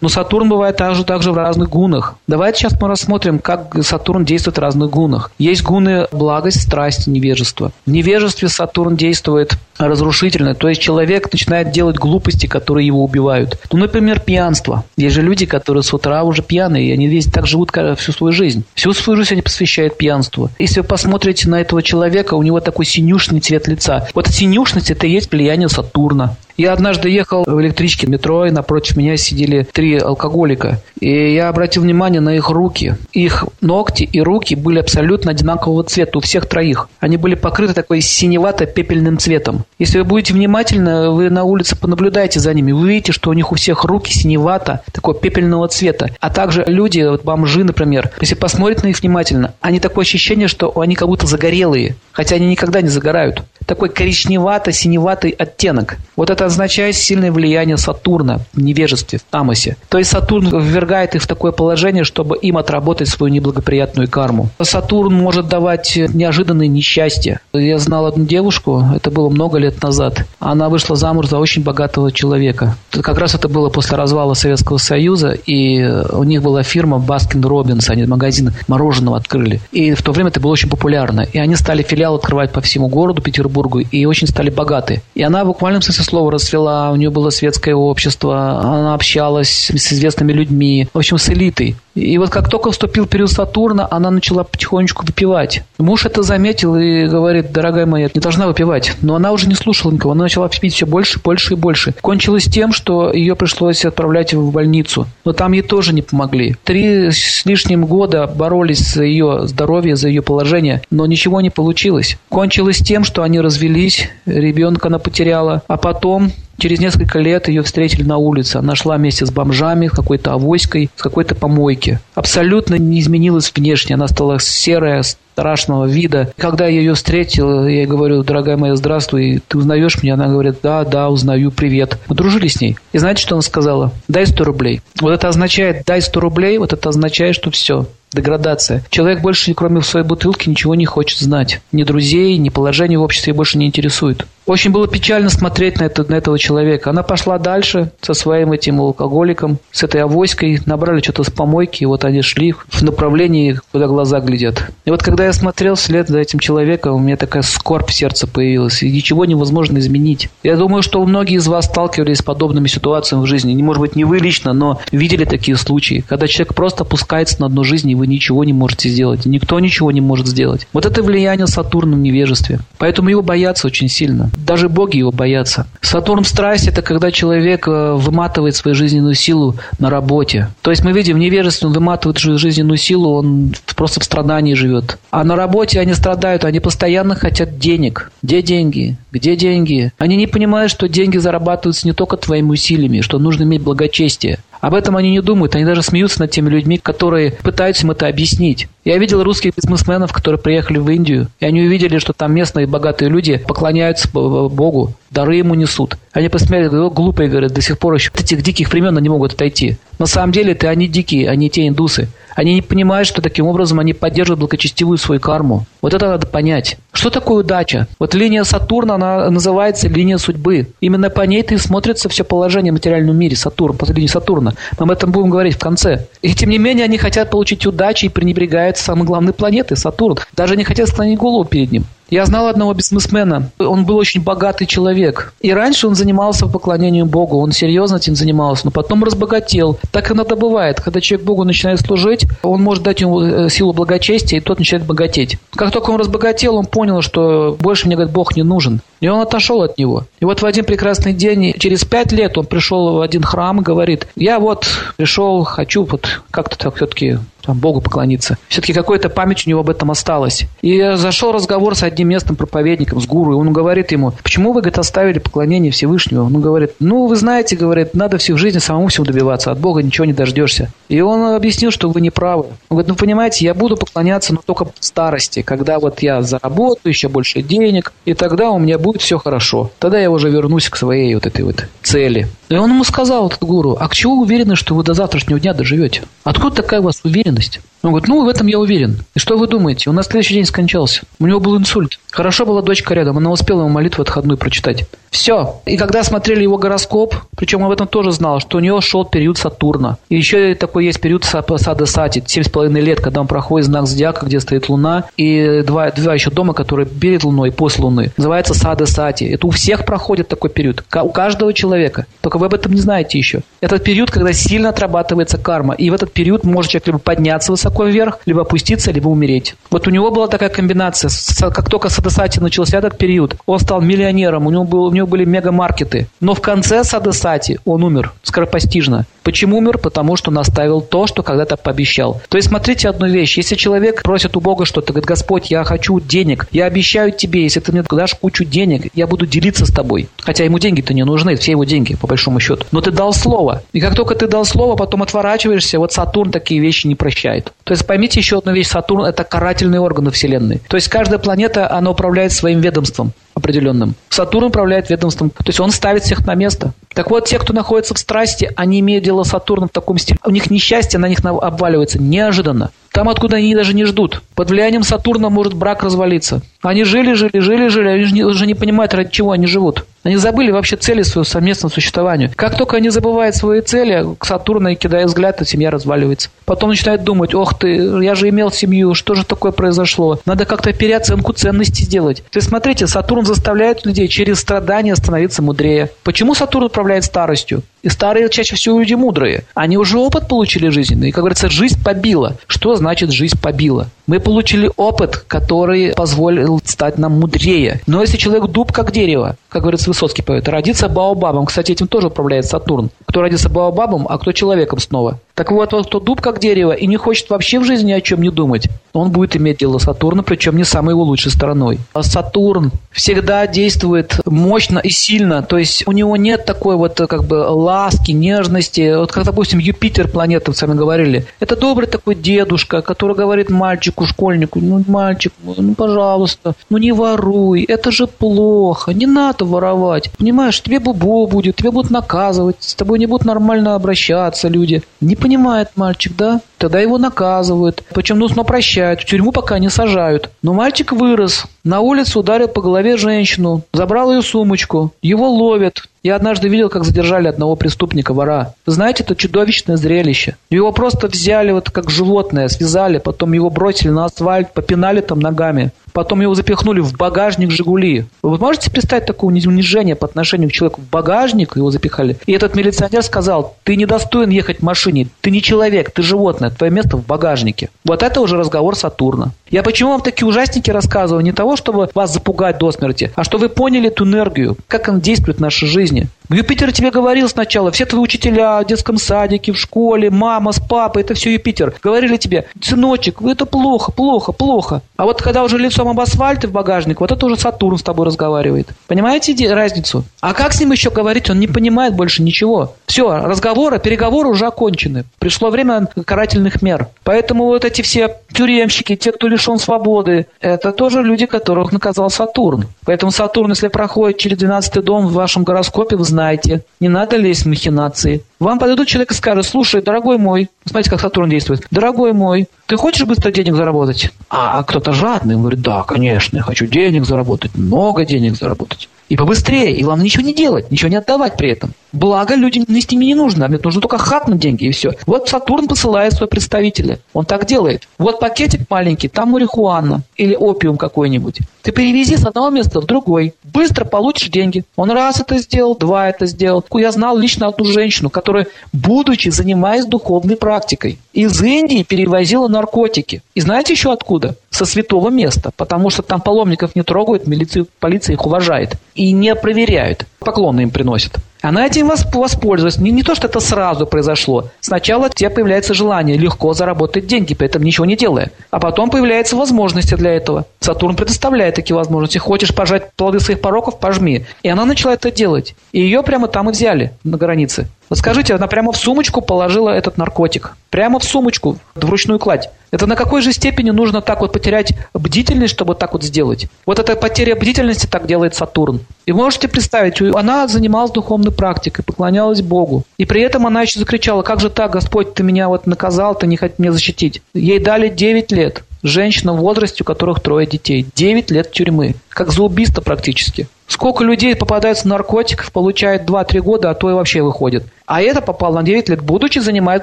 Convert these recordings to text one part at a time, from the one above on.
Но Сатурн бывает также, также в разных гунах. Давайте сейчас мы рассмотрим, как Сатурн действует в разных гунах. Есть гуны благость, страсть, невежество. В невежестве Сатурн действует разрушительно. То есть человек начинает делать глупости, которые его убивают. Ну, например, пьянство. Есть же люди, которые с утра уже пьяные, и они весь так живут всю свою жизнь. Всю свою жизнь они посвящают пьянству. Если вы посмотрите на этого человека, у него такой синюшный цвет лица. Вот синюшность – это и есть влияние Сатурна. Я однажды ехал в электричке метро, и напротив меня сидели три алкоголика. И я обратил внимание на их руки. Их ногти и руки были абсолютно одинакового цвета у всех троих. Они были покрыты такой синевато-пепельным цветом. Если вы будете внимательны, вы на улице понаблюдаете за ними, вы увидите, что у них у всех руки синевато, такого пепельного цвета. А также люди, вот бомжи, например, если посмотреть на них внимательно, они такое ощущение, что они как будто загорелые, хотя они никогда не загорают. Такой коричневато-синеватый оттенок. Вот это означает сильное влияние Сатурна в невежестве, в тамосе. То есть Сатурн ввергает их в такое положение, чтобы им отработать свою неблагоприятную карму. Сатурн может давать неожиданные несчастья. Я знал одну девушку, это было много лет назад. Она вышла замуж за очень богатого человека. Как раз это было после развала Советского Союза, и у них была фирма Baskin Robbins, они магазин мороженого открыли. И в то время это было очень популярно. И они стали филиал открывать по всему городу, Петербургу, и очень стали богаты. И она в буквальном слова расцвела, у нее было светское общество, она общалась с известными людьми, в общем, с элитой. И вот как только вступил период Сатурна, она начала потихонечку выпивать. Муж это заметил и говорит, дорогая моя, не должна выпивать. Но она уже не слушала никого, она начала пить все больше, больше и больше. Кончилось тем, что ее пришлось отправлять в больницу. Но там ей тоже не помогли. Три с лишним года боролись за ее здоровье, за ее положение, но ничего не получилось. Кончилось тем, что они развелись, ребенка она потеряла, а потом Через несколько лет ее встретили на улице. Она шла вместе с бомжами, с какой-то авоськой, с какой-то помойки. Абсолютно не изменилась внешне. Она стала серая, страшного вида. Когда я ее встретил, я ей говорю, дорогая моя, здравствуй, ты узнаешь меня? Она говорит, да, да, узнаю, привет. Мы дружили с ней. И знаете, что она сказала? Дай 100 рублей. Вот это означает, дай 100 рублей, вот это означает, что все, деградация. Человек больше, кроме своей бутылки, ничего не хочет знать. Ни друзей, ни положения в обществе больше не интересует. Очень было печально смотреть на, это, на этого человека. Она пошла дальше со своим этим алкоголиком, с этой авоськой, набрали что-то с помойки, и вот они шли в направлении, куда глаза глядят. И вот когда я смотрел вслед за этим человеком, у меня такая скорбь в сердце появилась, и ничего невозможно изменить. Я думаю, что многие из вас сталкивались с подобными ситуациями в жизни. Не может быть, не вы лично, но видели такие случаи, когда человек просто опускается на дно жизни, и вы ничего не можете сделать. Никто ничего не может сделать. Вот это влияние Сатурна в невежестве. Поэтому его боятся очень сильно. Даже боги его боятся. Сатурн страсть – это когда человек э, выматывает свою жизненную силу на работе. То есть мы видим, в невежестве он выматывает жизненную силу, он просто в страдании живет. А на работе они страдают, они постоянно хотят денег. Где деньги? Где деньги? Они не понимают, что деньги зарабатываются не только твоими усилиями, что нужно иметь благочестие. Об этом они не думают, они даже смеются над теми людьми, которые пытаются им это объяснить. Я видел русских бизнесменов, которые приехали в Индию, и они увидели, что там местные богатые люди поклоняются Богу, дары ему несут. Они посмотрели, говорят, глупые, говорят, до сих пор еще от этих диких времен они могут отойти. На самом деле это они дикие, они те индусы. Они не понимают, что таким образом они поддерживают благочестивую свою карму. Вот это надо понять. Что такое удача? Вот линия Сатурна, она называется линия судьбы. Именно по ней ты смотрится все положение в материальном мире, Сатурн, по линии Сатурна. Мы об этом будем говорить в конце. И тем не менее они хотят получить удачу и пренебрегают самой главной планетой, Сатурн. Даже не хотят склонить голову перед ним. Я знал одного бизнесмена. Он был очень богатый человек. И раньше он занимался поклонением Богу. Он серьезно этим занимался. Но потом разбогател. Так иногда бывает. Когда человек Богу начинает служить, он может дать ему э, силу благочестия, и тот начинает богатеть. Как только он разбогател, он понял, что больше мне, говорит, Бог не нужен. И он отошел от него. И вот в один прекрасный день, через пять лет, он пришел в один храм и говорит, я вот пришел, хочу вот как-то так все-таки там, Богу поклониться. Все-таки какая-то память у него об этом осталась. И зашел разговор с одним местным проповедником, с гуру, и он говорит ему, почему вы, говорит, оставили поклонение Всевышнего? Он говорит, ну, вы знаете, говорит, надо всю жизнь самому всего добиваться, от Бога ничего не дождешься. И он объяснил, что вы не правы. Он говорит, ну, понимаете, я буду поклоняться, но только в старости, когда вот я заработаю еще больше денег, и тогда у меня будет все хорошо. Тогда я уже вернусь к своей вот этой вот цели. И он ему сказал, этот гуру, а к чему уверены, что вы до завтрашнего дня доживете? Откуда такая у вас уверенность? Он говорит, ну, в этом я уверен. И что вы думаете? Он на следующий день скончался. У него был инсульт. Хорошо была дочка рядом, она успела ему молитву отходную прочитать. Все. И когда смотрели его гороскоп, причем об этом тоже знал, что у него шел период Сатурна. И еще такой есть период Сада Сати, 7,5 лет, когда он проходит знак Зодиака, где стоит Луна, и два, два еще дома, которые перед Луной и после Луны. Называется Сада Сати. Это у всех проходит такой период. У каждого человека. Только вы об этом не знаете еще. Этот период, когда сильно отрабатывается карма. И в этот период может человек либо подняться высоко, вверх, либо опуститься, либо умереть. Вот у него была такая комбинация. Как только Садасати начался этот период, он стал миллионером, у него, был, у него были мегамаркеты. Но в конце Садасати он умер скоропостижно. Почему умер? Потому что наставил то, что когда-то пообещал. То есть смотрите одну вещь. Если человек просит у Бога что-то, говорит, Господь, я хочу денег, я обещаю тебе, если ты мне дашь кучу денег, я буду делиться с тобой. Хотя ему деньги-то не нужны, все его деньги, по большому счету. Но ты дал слово. И как только ты дал слово, потом отворачиваешься, вот Сатурн такие вещи не прощает. То есть поймите еще одну вещь. Сатурн – это карательный орган Вселенной. То есть каждая планета, она управляет своим ведомством определенным. Сатурн управляет ведомством. То есть он ставит всех на место. Так вот, те, кто находится в страсти, они имеют дело с Сатурном в таком стиле. У них несчастье на них обваливается неожиданно. Там, откуда они даже не ждут. Под влиянием Сатурна может брак развалиться. Они жили, жили, жили, жили, они же не, уже не понимают, ради чего они живут. Они забыли вообще цели своего совместного существования. Как только они забывают свои цели, к Сатурну кидая взгляд, и семья разваливается. Потом начинают думать, ох ты, я же имел семью, что же такое произошло? Надо как-то переоценку ценностей сделать. То есть, смотрите, Сатурн заставляет людей через страдания становиться мудрее. Почему Сатурн управляет старостью? И старые чаще всего люди мудрые. Они уже опыт получили жизненный. И, как говорится, жизнь побила. Что значит жизнь побила? Мы получили опыт, который позволил стать нам мудрее. Но если человек дуб, как дерево, как говорится Высоцкий поет, родиться баобабом. Кстати, этим тоже управляет Сатурн. Кто родится баобабом, а кто человеком снова. Так вот, вот кто дуб как дерево и не хочет вообще в жизни о чем не думать, он будет иметь дело с Сатурном, причем не самой его лучшей стороной. А Сатурн всегда действует мощно и сильно, то есть у него нет такой вот как бы ласки, нежности. Вот как, допустим, Юпитер, планета, вы сами говорили, это добрый такой дедушка, который говорит мальчику, школьнику, ну, мальчик, ну, пожалуйста, ну не воруй, это же плохо, не надо воровать. Понимаешь, тебе бубо будет, тебя будут наказывать, с тобой не будут нормально обращаться люди. Не понимает мальчик, да? Тогда его наказывают. Причем, ну, но прощают. В тюрьму пока не сажают. Но мальчик вырос. На улице ударил по голове женщину. Забрал ее сумочку. Его ловят. Я однажды видел, как задержали одного преступника, вора. Знаете, это чудовищное зрелище. Его просто взяли вот как животное, связали, потом его бросили на асфальт, попинали там ногами. Потом его запихнули в багажник «Жигули». Вы можете представить такое унижение по отношению к человеку? В багажник его запихали. И этот милиционер сказал, ты не достоин ехать в машине, ты не человек, ты животное, твое место в багажнике. Вот это уже разговор Сатурна. Я почему вам такие ужасники рассказываю? Не того, чтобы вас запугать до смерти, а чтобы вы поняли эту энергию, как она действует в нашей жизни. Юпитер тебе говорил сначала, все твои учителя в детском садике, в школе, мама с папой, это все Юпитер. Говорили тебе, сыночек, это плохо, плохо, плохо. А вот когда уже лицом об асфальт и в багажник, вот это уже Сатурн с тобой разговаривает. Понимаете разницу? А как с ним еще говорить? Он не понимает больше ничего. Все, разговоры, переговоры уже окончены. Пришло время карательных мер. Поэтому вот эти все тюремщики, те, кто лишен свободы, это тоже люди, которых наказал Сатурн. Поэтому Сатурн, если проходит через 12 дом в вашем гороскопе, вы знаете, знаете, не надо лезть в махинации. Вам подойдут человек и скажет, слушай, дорогой мой, смотрите, как Сатурн действует, дорогой мой, ты хочешь быстро денег заработать? А кто-то жадный, он говорит, да, конечно, я хочу денег заработать, много денег заработать. И побыстрее, и главное ничего не делать, ничего не отдавать при этом. Благо, людям ними не нужно, мне нужно только хапнуть деньги и все. Вот Сатурн посылает своего представителя, он так делает. Вот пакетик маленький, там марихуана или опиум какой-нибудь. Ты перевези с одного места в другой, быстро получишь деньги. Он раз это сделал, два это сделал. Я знал лично одну женщину, которая, будучи занимаясь духовной практикой, из Индии перевозила наркотики. И знаете еще откуда? Со святого места, потому что там паломников не трогают, милиция, полиция их уважает и не проверяют. Поклоны им приносят. Она этим воспользуется. Не, не то, что это сразу произошло. Сначала у тебя появляется желание легко заработать деньги, при этом ничего не делая. А потом появляются возможности для этого. Сатурн предоставляет такие возможности. Хочешь пожать плоды своих пороков – пожми. И она начала это делать. И ее прямо там и взяли, на границе. Вот скажите, она прямо в сумочку положила этот наркотик. Прямо в сумочку, в ручную кладь. Это на какой же степени нужно так вот потерять бдительность, чтобы так вот сделать? Вот эта потеря бдительности так делает Сатурн. И можете представить, она занималась духовной практикой, поклонялась Богу. И при этом она еще закричала, как же так, Господь, ты меня вот наказал, ты не хотел меня защитить. Ей дали 9 лет. Женщина в возрасте, у которых трое детей. 9 лет тюрьмы. Как за убийство практически. Сколько людей попадается на наркотиков, получает 2-3 года, а то и вообще выходит. А это попал на 9 лет, будучи занимаясь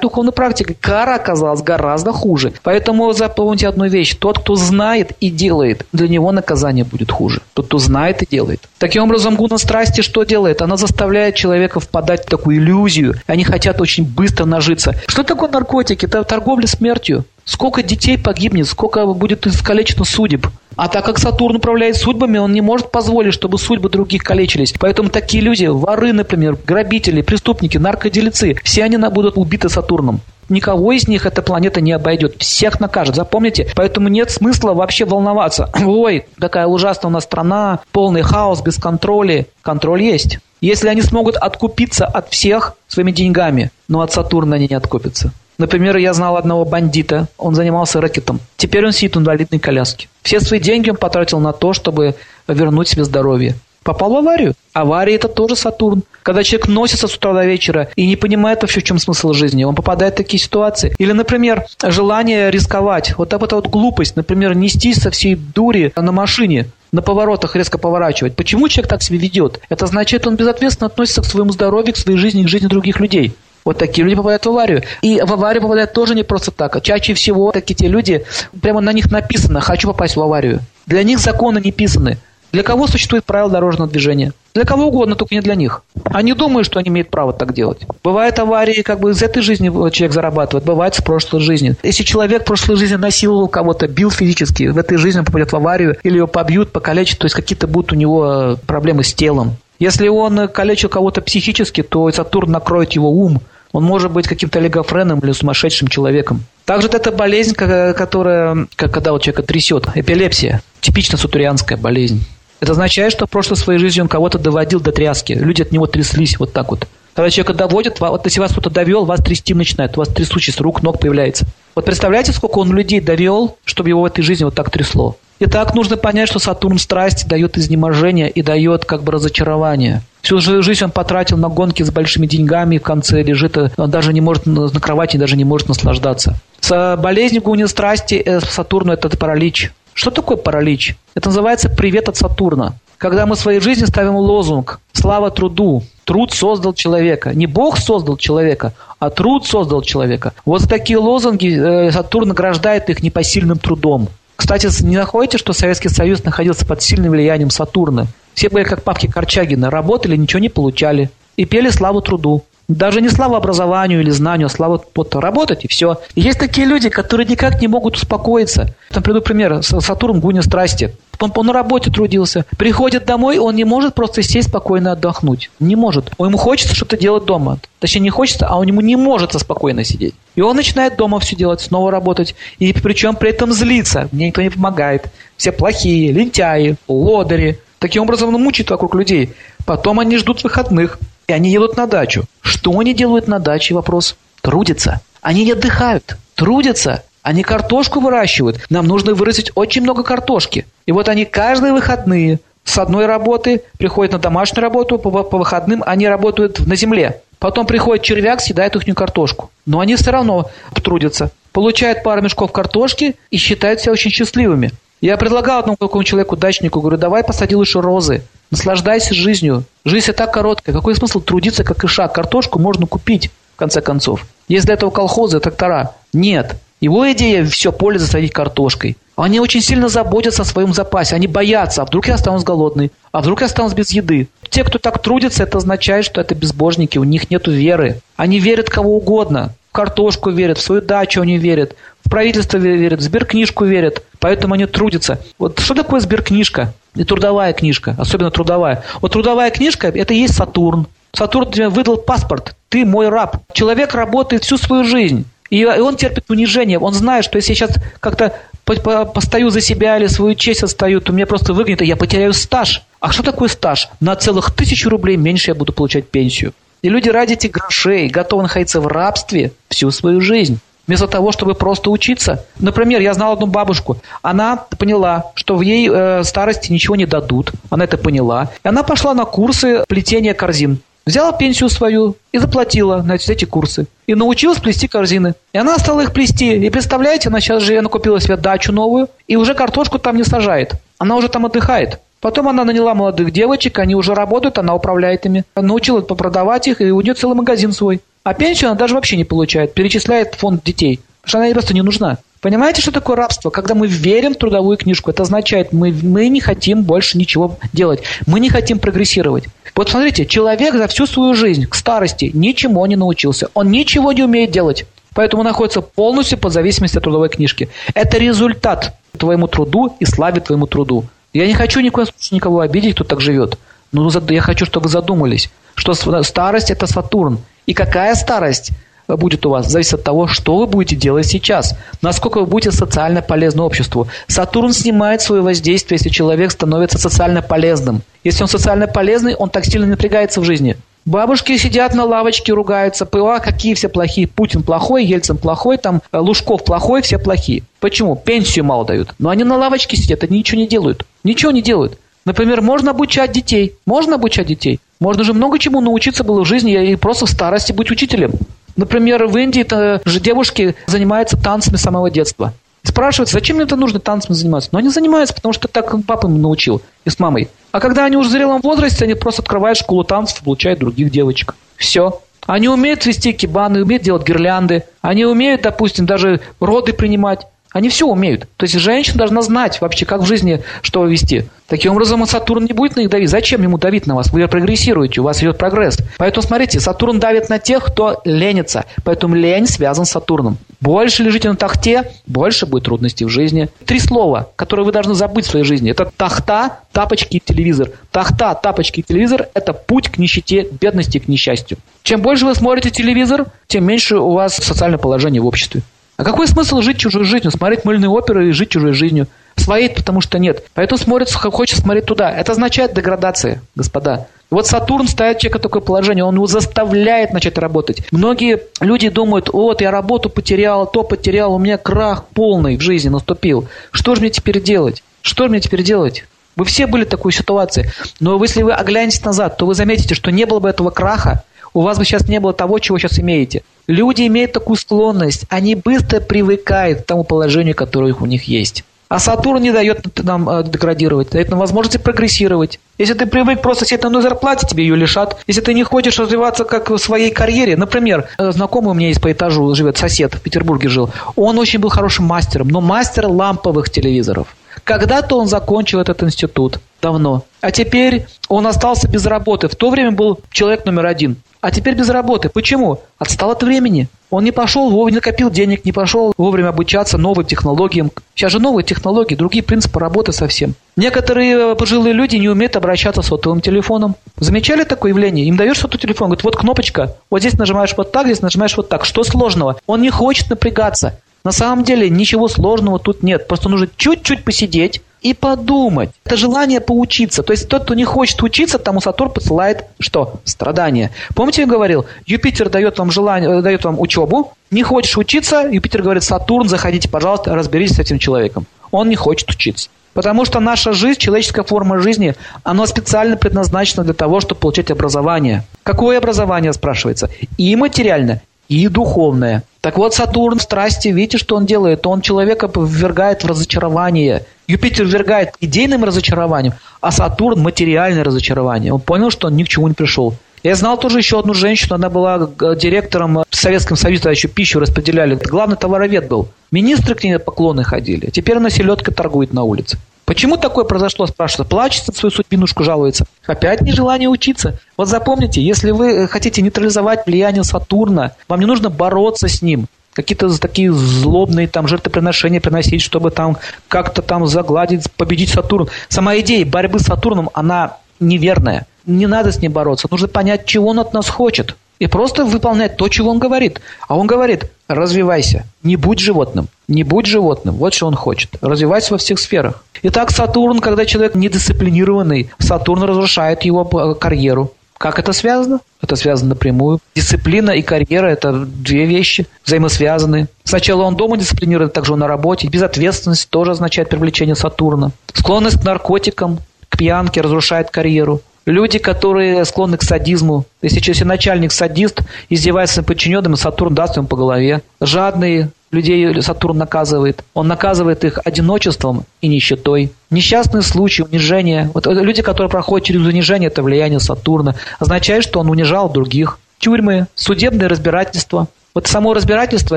духовной практикой. Кара оказалась гораздо хуже. Поэтому запомните одну вещь. Тот, кто знает и делает, для него наказание будет хуже. Тот, кто знает и делает. Таким образом, гуна страсти что делает? Она заставляет человека впадать в такую иллюзию. Они хотят очень быстро нажиться. Что такое наркотики? Это торговля смертью. Сколько детей погибнет, сколько будет искалечено судеб. А так как Сатурн управляет судьбами, он не может позволить, чтобы судьбы других калечились. Поэтому такие люди, воры, например, грабители, преступники, наркоделицы, все они будут убиты Сатурном. Никого из них эта планета не обойдет. Всех накажет. Запомните. Поэтому нет смысла вообще волноваться. Ой, какая ужасная у нас страна, полный хаос, без контроля. Контроль есть. Если они смогут откупиться от всех своими деньгами, но от Сатурна они не откупятся. Например, я знал одного бандита, он занимался рэкетом. Теперь он сидит в инвалидной коляске. Все свои деньги он потратил на то, чтобы вернуть себе здоровье. Попал в аварию. Авария – это тоже Сатурн. Когда человек носится с утра до вечера и не понимает вообще, в чем смысл жизни, он попадает в такие ситуации. Или, например, желание рисковать. Вот так вот, глупость, например, нестись со всей дури на машине, на поворотах резко поворачивать. Почему человек так себя ведет? Это значит, он безответственно относится к своему здоровью, к своей жизни, к жизни других людей. Вот такие люди попадают в аварию. И в аварию попадают тоже не просто так. Чаще всего такие те люди, прямо на них написано «хочу попасть в аварию». Для них законы не писаны. Для кого существует правила дорожного движения? Для кого угодно, только не для них. Они думают, что они имеют право так делать. Бывают аварии, как бы из этой жизни человек зарабатывает, бывает в прошлой жизни. Если человек в прошлой жизни насиловал кого-то, бил физически, в этой жизни он попадет в аварию, или его побьют, покалечат, то есть какие-то будут у него проблемы с телом. Если он калечил кого-то психически, то Сатурн накроет его ум, он может быть каким-то олигофреном или сумасшедшим человеком. Также это болезнь, которая, когда вот человека трясет, эпилепсия, типично сатурианская болезнь. Это означает, что в прошлой своей жизни он кого-то доводил до тряски. Люди от него тряслись вот так вот. Когда человека доводят, вот если вас кто-то довел, вас трясти начинает, у вас трясучесть рук, ног появляется. Вот представляете, сколько он людей довел, чтобы его в этой жизни вот так трясло. И так нужно понять, что Сатурн страсти дает изнеможение и дает как бы разочарование. Всю свою жизнь он потратил на гонки с большими деньгами, в конце лежит, э, он даже не может на кровати, даже не может наслаждаться. С болезнью гуни страсти э, Сатурну это паралич. Что такое паралич? Это называется привет от Сатурна. Когда мы в своей жизни ставим лозунг «Слава труду», Труд создал человека. Не Бог создал человека, а труд создал человека. Вот такие лозунги э, Сатурн награждает их непосильным трудом. Кстати, не находите, что Советский Союз находился под сильным влиянием Сатурна? Все были как папки Корчагина, работали, ничего не получали. И пели славу труду. Даже не слава образованию или знанию, а слава вот работать и все. Есть такие люди, которые никак не могут успокоиться. Там приду пример. Сатурн гуня страсти. Он, он на работе трудился. Приходит домой, он не может просто сесть спокойно отдохнуть. Не может. Ему хочется что-то делать дома. Точнее, не хочется, а он ему не может спокойно сидеть. И он начинает дома все делать, снова работать. И причем при этом злиться. Мне никто не помогает. Все плохие, лентяи, лодыри. Таким образом он мучает вокруг людей. Потом они ждут выходных. И они едут на дачу. Что они делают на даче? Вопрос. Трудятся. Они не отдыхают. Трудятся. Они картошку выращивают. Нам нужно вырастить очень много картошки. И вот они каждые выходные с одной работы приходят на домашнюю работу, по, по выходным они работают на земле. Потом приходит червяк, съедает их картошку. Но они все равно трудятся. Получают пару мешков картошки и считают себя очень счастливыми. Я предлагал одному такому человеку, дачнику, говорю, давай посади лучше розы. Наслаждайся жизнью. Жизнь и так короткая. Какой смысл трудиться, как и шаг? Картошку можно купить, в конце концов. Есть для этого колхозы, трактора. Нет. Его идея все поле засадить картошкой. Они очень сильно заботятся о своем запасе. Они боятся, а вдруг я останусь голодный, а вдруг я останусь без еды. Те, кто так трудится, это означает, что это безбожники, у них нет веры. Они верят кого угодно. В картошку верят, в свою дачу они верят, в правительство верят, в сберкнижку верят. Поэтому они трудятся. Вот что такое сберкнижка? И трудовая книжка, особенно трудовая. Вот трудовая книжка – это и есть Сатурн. Сатурн тебе выдал паспорт. Ты мой раб. Человек работает всю свою жизнь. И он терпит унижение. Он знает, что если я сейчас как-то постою за себя или свою честь отстаю, то меня просто выгонят, и я потеряю стаж. А что такое стаж? На целых тысячу рублей меньше я буду получать пенсию. И люди ради этих грошей готовы находиться в рабстве всю свою жизнь вместо того, чтобы просто учиться. Например, я знал одну бабушку. Она поняла, что в ей э, старости ничего не дадут. Она это поняла. И она пошла на курсы плетения корзин. Взяла пенсию свою и заплатила на эти курсы. И научилась плести корзины. И она стала их плести. И представляете, она сейчас же она купила себе дачу новую. И уже картошку там не сажает. Она уже там отдыхает. Потом она наняла молодых девочек, они уже работают, она управляет ими. Научила продавать их, и у нее целый магазин свой. А пенсию она даже вообще не получает, перечисляет фонд детей, потому что она ей просто не нужна. Понимаете, что такое рабство? Когда мы верим в трудовую книжку, это означает, мы, мы не хотим больше ничего делать, мы не хотим прогрессировать. Вот смотрите, человек за всю свою жизнь к старости ничему не научился, он ничего не умеет делать, поэтому находится полностью под зависимостью от трудовой книжки. Это результат твоему труду и славе твоему труду. Я не хочу ни случае никого обидеть, кто так живет. Но я хочу, чтобы вы задумались, что старость – это Сатурн. И какая старость будет у вас, зависит от того, что вы будете делать сейчас, насколько вы будете социально полезны обществу. Сатурн снимает свое воздействие, если человек становится социально полезным. Если он социально полезный, он так сильно напрягается в жизни. Бабушки сидят на лавочке, ругаются. ПА, какие все плохие. Путин плохой, Ельцин плохой, там э, Лужков плохой, все плохие. Почему? Пенсию мало дают. Но они на лавочке сидят, они ничего не делают. Ничего не делают. Например, можно обучать детей. Можно обучать детей. Можно же много чему научиться было в жизни и просто в старости быть учителем. Например, в Индии это же девушки занимаются танцами с самого детства. Спрашивают, зачем мне это нужно танцами заниматься? Но они занимаются, потому что так папа им научил и с мамой. А когда они уже в зрелом возрасте, они просто открывают школу танцев и получают других девочек. Все. Они умеют вести кибаны, умеют делать гирлянды. Они умеют, допустим, даже роды принимать. Они все умеют. То есть женщина должна знать вообще, как в жизни что вести. Таким образом, Сатурн не будет на них давить. Зачем ему давить на вас? Вы прогрессируете, у вас идет прогресс. Поэтому смотрите, Сатурн давит на тех, кто ленится. Поэтому лень связан с Сатурном. Больше лежите на тахте, больше будет трудностей в жизни. Три слова, которые вы должны забыть в своей жизни. Это тахта, тапочки и телевизор. Тахта, тапочки и телевизор – это путь к нищете, бедности, к несчастью. Чем больше вы смотрите телевизор, тем меньше у вас социальное положение в обществе. А какой смысл жить чужой жизнью, смотреть мыльные оперы и жить чужой жизнью? Своей потому что нет. Поэтому смотрит, хочет смотреть туда. Это означает деградация, господа. Вот Сатурн ставит человека в такое положение, он его заставляет начать работать. Многие люди думают, вот я работу потерял, то потерял, у меня крах полный в жизни наступил. Что же мне теперь делать? Что же мне теперь делать? Вы все были в такой ситуации. Но если вы оглянетесь назад, то вы заметите, что не было бы этого краха, у вас бы сейчас не было того, чего сейчас имеете. Люди имеют такую склонность, они быстро привыкают к тому положению, которое у них есть. А Сатурн не дает нам э, деградировать, дает нам возможность прогрессировать. Если ты привык просто сидеть на одной зарплате, тебе ее лишат. Если ты не хочешь развиваться как в своей карьере, например, э, знакомый у меня есть по этажу, живет сосед, в Петербурге жил, он очень был хорошим мастером, но мастер ламповых телевизоров. Когда-то он закончил этот институт, давно. А теперь он остался без работы. В то время был человек номер один а теперь без работы. Почему? Отстал от времени. Он не пошел, вовремя накопил денег, не пошел вовремя обучаться новым технологиям. Сейчас же новые технологии, другие принципы работы совсем. Некоторые э, пожилые люди не умеют обращаться с сотовым телефоном. Замечали такое явление? Им даешь сотовый телефон, говорит, вот кнопочка, вот здесь нажимаешь вот так, здесь нажимаешь вот так. Что сложного? Он не хочет напрягаться. На самом деле ничего сложного тут нет. Просто нужно чуть-чуть посидеть, и подумать. Это желание поучиться. То есть тот, кто не хочет учиться, тому Сатурн посылает что? Страдания. Помните, я говорил, Юпитер дает вам желание, э, дает вам учебу, не хочешь учиться, Юпитер говорит, Сатурн, заходите, пожалуйста, разберитесь с этим человеком. Он не хочет учиться. Потому что наша жизнь, человеческая форма жизни, она специально предназначена для того, чтобы получать образование. Какое образование, спрашивается? И материальное, и духовное. Так вот, Сатурн в страсти, видите, что он делает? Он человека ввергает в разочарование. Юпитер ввергает идейным разочарованием, а Сатурн материальное разочарование. Он понял, что он ни к чему не пришел. Я знал тоже еще одну женщину, она была э, директором в Советском Союзе, тогда еще пищу распределяли. Главный товаровед был. Министры к ней поклоны ходили. Теперь она селедкой торгует на улице. Почему такое произошло, спрашивается. Плачется, свою судьбинушку жалуется. Опять нежелание учиться. Вот запомните, если вы э, хотите нейтрализовать влияние Сатурна, вам не нужно бороться с ним какие-то такие злобные там жертвоприношения приносить, чтобы там как-то там загладить, победить Сатурн. Сама идея борьбы с Сатурном, она неверная. Не надо с ним бороться. Нужно понять, чего он от нас хочет. И просто выполнять то, чего он говорит. А он говорит, развивайся, не будь животным, не будь животным. Вот что он хочет. Развивайся во всех сферах. Итак, Сатурн, когда человек недисциплинированный, Сатурн разрушает его карьеру. Как это связано? Это связано напрямую. Дисциплина и карьера – это две вещи взаимосвязанные. Сначала он дома дисциплинирует, также он на работе. Безответственность тоже означает привлечение Сатурна. Склонность к наркотикам, к пьянке разрушает карьеру. Люди, которые склонны к садизму. Если, если начальник садист, издевается над подчиненным, Сатурн даст ему по голове. Жадные, людей Сатурн наказывает. Он наказывает их одиночеством и нищетой. Несчастные случаи, унижения. Вот люди, которые проходят через унижение, это влияние Сатурна. Означает, что он унижал других. Тюрьмы, судебное разбирательство. Вот само разбирательство –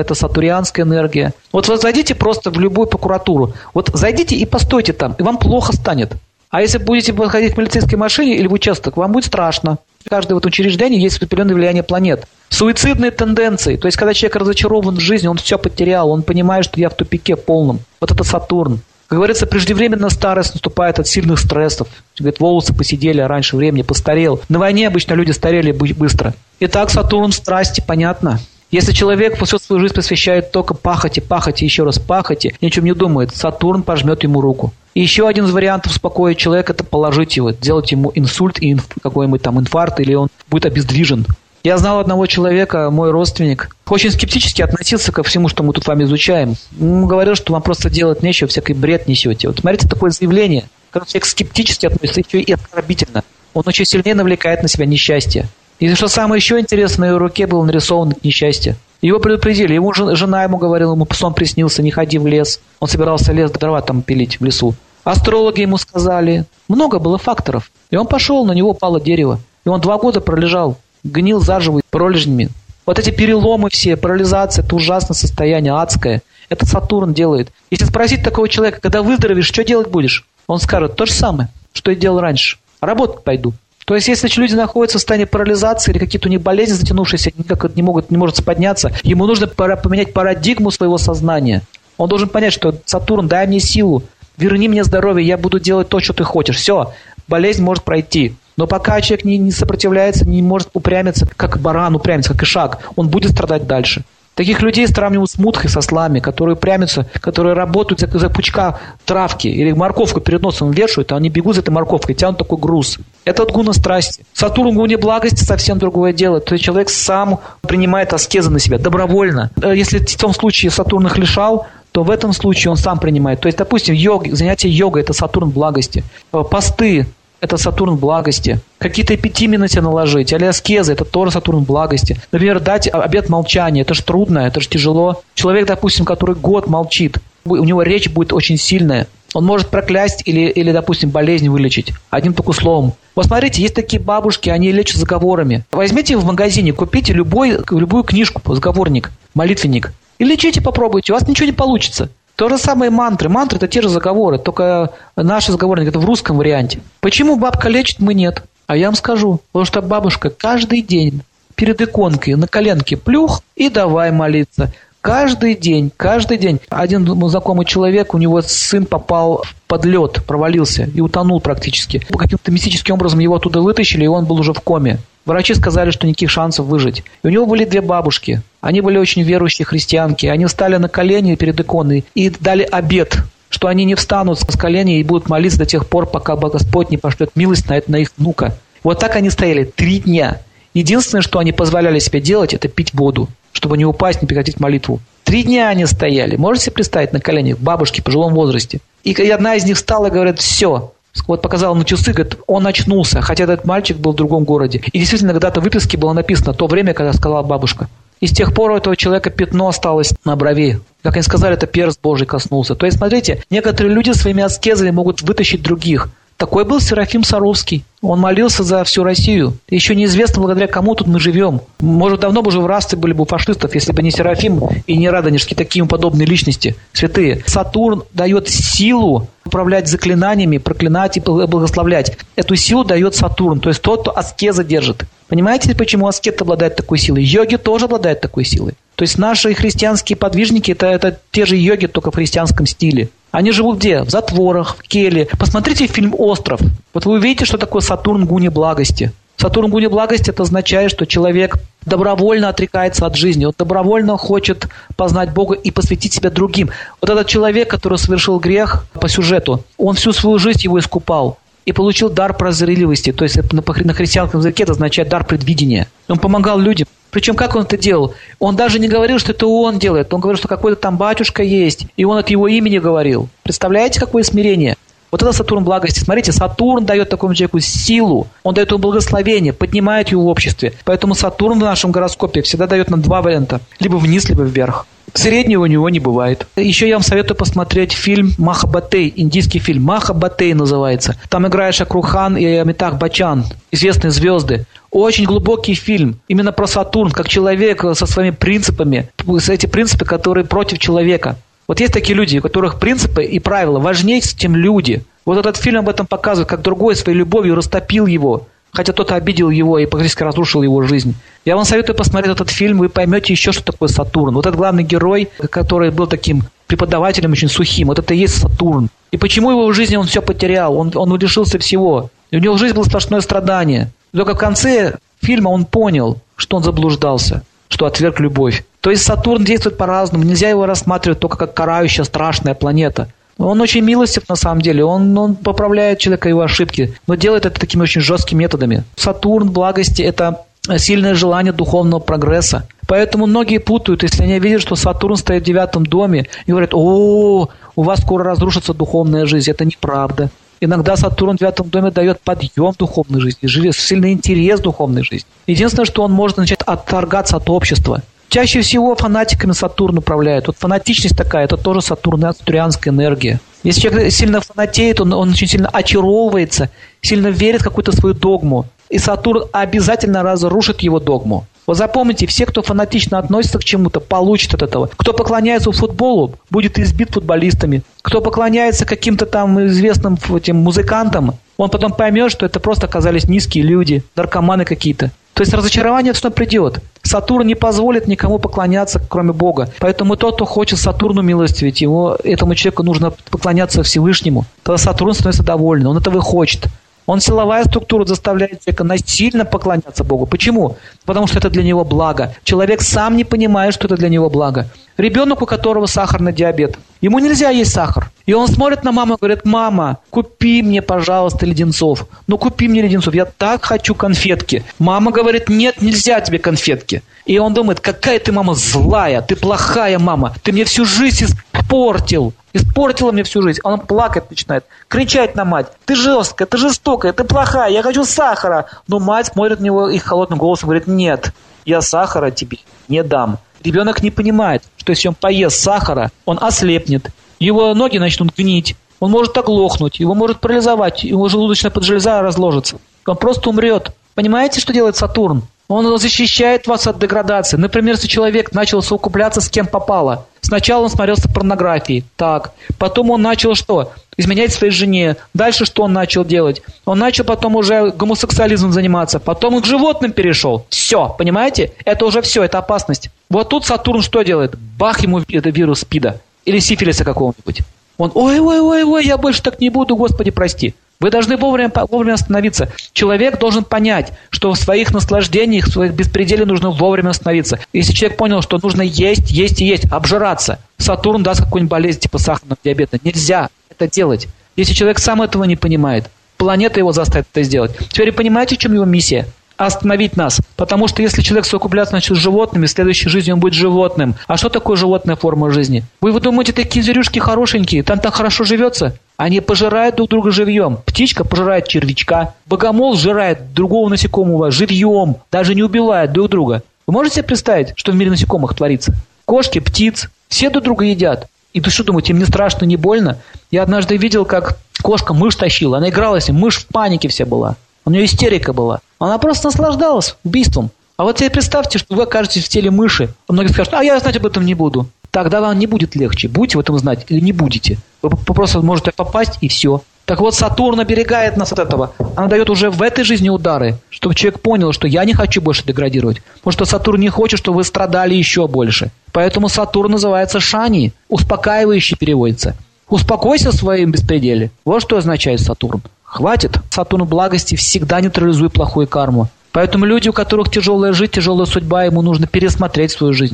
это сатурианская энергия. Вот вы зайдите просто в любую прокуратуру. Вот зайдите и постойте там, и вам плохо станет. А если будете подходить к полицейской машине или в участок, вам будет страшно. В каждом вот учреждении есть определенное влияние планет. Суицидные тенденции. То есть, когда человек разочарован в жизни, он все потерял, он понимает, что я в тупике полном. Вот это Сатурн. Как говорится, преждевременно старость наступает от сильных стрессов. Говорит, волосы посидели а раньше времени, постарел. На войне обычно люди старели быстро. Итак, Сатурн страсти, понятно. Если человек всю свою жизнь посвящает только пахоте, пахоте, еще раз пахоте, ни о чем не думает, Сатурн пожмет ему руку. И еще один из вариантов успокоить человека – это положить его, сделать ему инсульт и инф, какой-нибудь там инфаркт, или он будет обездвижен. Я знал одного человека, мой родственник, очень скептически относился ко всему, что мы тут с вами изучаем. Он говорил, что вам просто делать нечего, всякий бред несете. Вот смотрите, такое заявление, когда человек скептически относится, еще и оскорбительно. Он очень сильнее навлекает на себя несчастье. И что самое еще интересное, на его руке было нарисовано несчастье. Его предупредили, ему жена ему говорила, ему сон приснился, не ходи в лес. Он собирался лес дрова там пилить в лесу. Астрологи ему сказали. Много было факторов. И он пошел, на него упало дерево. И он два года пролежал, гнил заживо пролежнями. Вот эти переломы все, парализация, это ужасное состояние, адское. Это Сатурн делает. Если спросить такого человека, когда выздоровеешь, что делать будешь? Он скажет то же самое, что и делал раньше. Работать пойду. То есть, если люди находятся в состоянии парализации или какие-то у них болезни затянувшиеся, никак не могут, не может подняться, ему нужно пора поменять парадигму своего сознания. Он должен понять, что Сатурн, дай мне силу, верни мне здоровье, я буду делать то, что ты хочешь. Все, болезнь может пройти. Но пока человек не, не сопротивляется, не может упрямиться, как баран упрямится, как и шаг, он будет страдать дальше. Таких людей сравнивают с мутхой, со слами, которые прямятся, которые работают за, за пучка травки или морковку перед носом вешают, а они бегут за этой морковкой, тянут такой груз. Это от гуна страсти. Сатурн гуне благости совсем другое дело. То есть человек сам принимает аскезы на себя добровольно. Э, если в том случае Сатурн их лишал, то в этом случае он сам принимает. То есть, допустим, йог, занятие йогой – это Сатурн благости. Э, посты это Сатурн благости. Какие-то эпитимии себе наложить, или аскезы, это тоже Сатурн благости. Например, дать обед молчания, это же трудно, это же тяжело. Человек, допустим, который год молчит, у него речь будет очень сильная. Он может проклясть или, или, допустим, болезнь вылечить одним только словом. Вот смотрите, есть такие бабушки, они лечат заговорами. Возьмите в магазине, купите любой, любую книжку, заговорник, молитвенник, и лечите, попробуйте, у вас ничего не получится. То же самое мантры. Мантры – это те же заговоры, только наши заговорники – это в русском варианте. Почему бабка лечит, мы нет? А я вам скажу, потому что бабушка каждый день перед иконкой на коленке плюх и давай молиться. Каждый день, каждый день. Один знакомый человек, у него сын попал под лед, провалился и утонул практически. Каким-то мистическим образом его оттуда вытащили, и он был уже в коме. Врачи сказали, что никаких шансов выжить. И у него были две бабушки. Они были очень верующие христианки. Они встали на колени перед иконой и дали обед, что они не встанут с колени и будут молиться до тех пор, пока Господь не пошлет милость на, это, на их внука. Вот так они стояли три дня. Единственное, что они позволяли себе делать, это пить воду, чтобы не упасть, не прекратить молитву. Три дня они стояли. Можете себе представить на коленях бабушки в пожилом возрасте? И одна из них встала и говорит, все, вот показал на часы, говорит, он очнулся, хотя этот мальчик был в другом городе. И действительно, когда-то в выписке было написано то время, когда сказала бабушка. И с тех пор у этого человека пятно осталось на брови. Как они сказали, это перст Божий коснулся. То есть, смотрите, некоторые люди своими аскезами могут вытащить других. Такой был Серафим Саровский. Он молился за всю Россию. Еще неизвестно, благодаря кому тут мы живем. Может, давно бы уже в расты были бы фашистов, если бы не Серафим и не Радонежский, такие подобные личности, святые. Сатурн дает силу управлять заклинаниями, проклинать и благословлять. Эту силу дает Сатурн, то есть тот, кто аскеза держит. Понимаете, почему аскет обладает такой силой? Йоги тоже обладают такой силой. То есть наши христианские подвижники это, это те же йоги, только в христианском стиле. Они живут где? В затворах, в келе. Посмотрите фильм «Остров». Вот вы увидите, что такое Сатурн Гуни благости. Сатурн Гуни благости это означает, что человек добровольно отрекается от жизни, он добровольно хочет познать Бога и посвятить себя другим. Вот этот человек, который совершил грех по сюжету, он всю свою жизнь его искупал. И получил дар прозорливости. То есть на, на христианском языке это означает дар предвидения. Он помогал людям. Причем как он это делал? Он даже не говорил, что это он делает. Он говорил, что какой-то там батюшка есть, и он от его имени говорил. Представляете, какое смирение? Вот это Сатурн благости. Смотрите, Сатурн дает такому человеку силу, он дает ему благословение, поднимает его в обществе. Поэтому Сатурн в нашем гороскопе всегда дает нам два варианта. Либо вниз, либо вверх. Среднего у него не бывает. Еще я вам советую посмотреть фильм «Махабатей», индийский фильм. «Махабатей» называется. Там играет Шакрухан и Амитах Бачан, известные звезды. Очень глубокий фильм. Именно про Сатурн, как человек со своими принципами. Эти принципы, которые против человека. Вот есть такие люди, у которых принципы и правила важнее, чем люди. Вот этот фильм об этом показывает, как другой своей любовью растопил его, хотя тот обидел его и практически разрушил его жизнь. Я вам советую посмотреть этот фильм, вы поймете еще, что такое Сатурн. Вот этот главный герой, который был таким преподавателем очень сухим, вот это и есть Сатурн. И почему его в жизни он все потерял, он, он лишился всего. И у него в жизни было сплошное страдание. Только в конце фильма он понял, что он заблуждался, что отверг любовь. То есть Сатурн действует по-разному, нельзя его рассматривать только как карающая страшная планета. Он очень милостив на самом деле, он, он поправляет человека его ошибки, но делает это такими очень жесткими методами. Сатурн благости – это сильное желание духовного прогресса. Поэтому многие путают, если они видят, что Сатурн стоит в девятом доме, и говорят, о, у вас скоро разрушится духовная жизнь. Это неправда. Иногда Сатурн в девятом доме дает подъем духовной жизни, сильный интерес духовной жизни. Единственное, что он может начать отторгаться от общества. Чаще всего фанатиками Сатурн управляет. Вот фанатичность такая, это тоже Сатурн, сатурнианская энергия. Если человек сильно фанатеет, он, он очень сильно очаровывается, сильно верит в какую-то свою догму. И Сатурн обязательно разрушит его догму. Вот запомните, все, кто фанатично относится к чему-то, получат от этого. Кто поклоняется футболу, будет избит футболистами. Кто поклоняется каким-то там известным этим музыкантам, он потом поймет, что это просто оказались низкие люди, наркоманы какие-то. То есть разочарование что придет. Сатурн не позволит никому поклоняться, кроме Бога. Поэтому тот, кто хочет Сатурну милостивить, его, этому человеку нужно поклоняться Всевышнему. Тогда Сатурн становится доволен, он этого хочет. Он силовая структура заставляет человека насильно поклоняться Богу. Почему? Потому что это для него благо. Человек сам не понимает, что это для него благо. Ребенок, у которого сахарный диабет, ему нельзя есть сахар. И он смотрит на маму и говорит, мама, купи мне, пожалуйста, леденцов. Ну, купи мне леденцов, я так хочу конфетки. Мама говорит, нет, нельзя тебе конфетки. И он думает, какая ты мама злая, ты плохая мама, ты мне всю жизнь испортил. Испортила мне всю жизнь. Он плакать начинает, кричать на мать. Ты жесткая, ты жестокая, ты плохая, я хочу сахара. Но мать смотрит на него и холодным голосом говорит, нет, я сахара тебе не дам. Ребенок не понимает, что если он поест сахара, он ослепнет, его ноги начнут гнить, он может оглохнуть, его может парализовать, его желудочная поджелеза разложится. Он просто умрет. Понимаете, что делает Сатурн? Он защищает вас от деградации. Например, если человек начал совокупляться с кем попало. Сначала он смотрелся порнографией. Так. Потом он начал что? Изменять своей жене. Дальше что он начал делать? Он начал потом уже гомосексуализмом заниматься. Потом он к животным перешел. Все. Понимаете? Это уже все. Это опасность. Вот тут Сатурн что делает? Бах ему это вирус СПИДа. Или сифилиса какого-нибудь. Он, ой-ой-ой-ой, я больше так не буду, Господи, прости. Вы должны вовремя, вовремя остановиться. Человек должен понять, что в своих наслаждениях, в своих беспределе нужно вовремя остановиться. Если человек понял, что нужно есть, есть и есть, обжираться, Сатурн даст какую-нибудь болезнь типа сахарного диабета. Нельзя это делать. Если человек сам этого не понимает, планета его заставит это сделать. Теперь понимаете, в чем его миссия? Остановить нас. Потому что если человек совокупляется значит, с животными, в следующей жизни он будет животным. А что такое животная форма жизни? Вы, вы думаете, такие зверюшки хорошенькие, там так хорошо живется? Они пожирают друг друга живьем. Птичка пожирает червячка. Богомол жирает другого насекомого живьем, даже не убивает друг друга. Вы можете себе представить, что в мире насекомых творится? Кошки, птиц, все друг друга едят. И ты что думаете, им не страшно, не больно? Я однажды видел, как кошка мышь тащила. Она играла с ним, мышь в панике вся была. У нее истерика была. Она просто наслаждалась убийством. А вот теперь представьте, что вы окажетесь в теле мыши. А многие скажут, а я знать об этом не буду. Тогда вам не будет легче. Будете в этом знать или не будете. Вы просто можете попасть и все. Так вот, Сатурн оберегает нас от этого. Она дает уже в этой жизни удары, чтобы человек понял, что я не хочу больше деградировать. Потому что Сатурн не хочет, чтобы вы страдали еще больше. Поэтому Сатурн называется Шани, успокаивающий переводится. Успокойся в своем беспределе. Вот что означает Сатурн. Хватит. Сатурн благости всегда нейтрализует плохую карму. Поэтому люди, у которых тяжелая жизнь, тяжелая судьба, ему нужно пересмотреть свою жизнь.